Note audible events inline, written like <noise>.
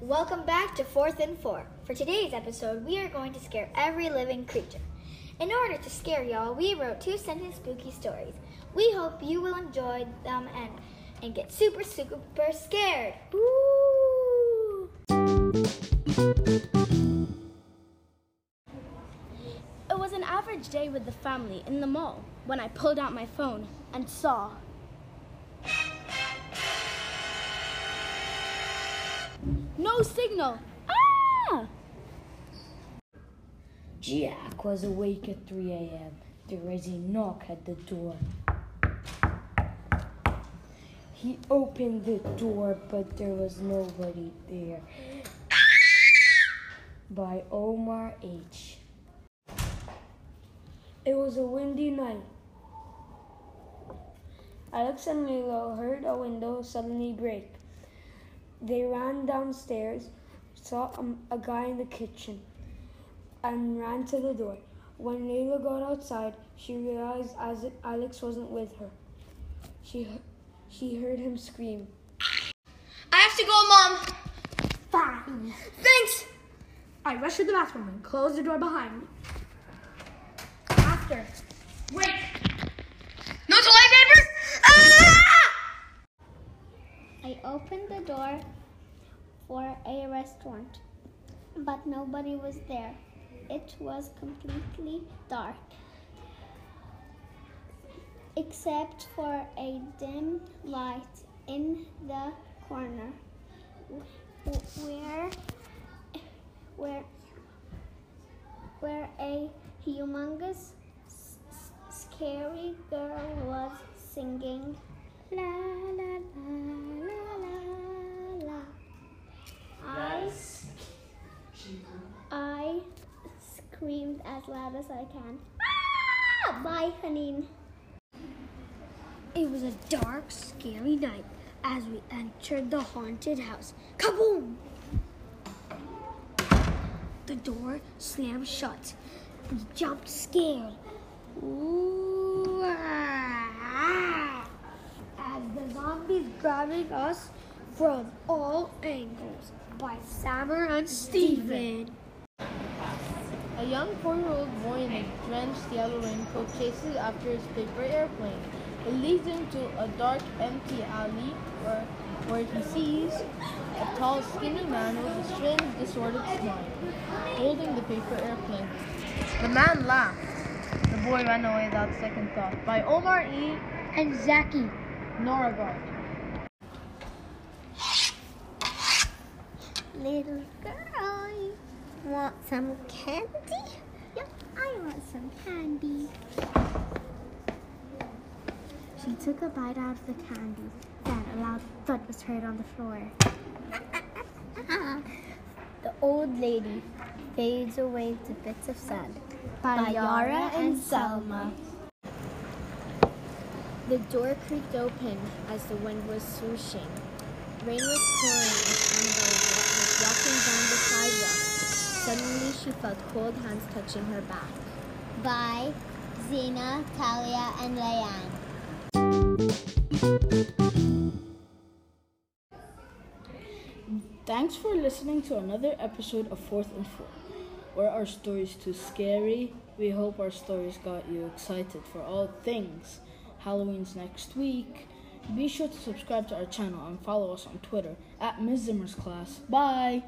Welcome back to Fourth and Four. For today's episode, we are going to scare every living creature. In order to scare y'all, we wrote two sentence spooky stories. We hope you will enjoy them and, and get super, super scared. Woo! It was an average day with the family in the mall when I pulled out my phone and saw. Signal. Ah! Jack was awake at 3 a.m. There was a knock at the door. He opened the door, but there was nobody there. By Omar H. It was a windy night. Alex and Lilo heard a window suddenly break. They ran downstairs, saw a, a guy in the kitchen, and ran to the door. When Layla got outside, she realized as Alex wasn't with her. She, she heard him scream. I have to go, Mom. Fine. Thanks. I rushed to the bathroom and closed the door behind me. After. Wait. No toilet paper? Ah! I opened the door for a restaurant, but nobody was there. It was completely dark, except for a dim light in the corner where where where a humongous scary girl was singing la la la la. I I screamed as loud as I can. Ah! By, Haneen. It was a dark, scary night as we entered the haunted house. Kaboom! The door slammed shut. We jumped scared. Ooh, ah, as the zombies grabbing us from all angles by Sammer and Steven. A young four-year-old boy in a drenched yellow raincoat chases after his paper airplane. It leads him to a dark, empty alley where, where he sees a tall, skinny man with a strange, disordered smile, holding the paper airplane. The man laughed. The boy ran away without second thought. By Omar E. And Zaki Noragard. Little girl, want some candy? Yep, I want some candy. She took a bite out of the candy. Then a loud thud was heard on the floor. <laughs> The old lady fades away to bits of sand. By Yara and Selma. The door creaked open as the wind was swooshing. Rain was pouring Annabelle was walking down the sidewalk. Suddenly, she felt cold hands touching her back. By Zena, Talia, and Leanne. Thanks for listening to another episode of Fourth and Four. Were our stories too scary? We hope our stories got you excited for all things. Halloween's next week. Be sure to subscribe to our channel and follow us on Twitter at Ms. Zimmer's Class. Bye!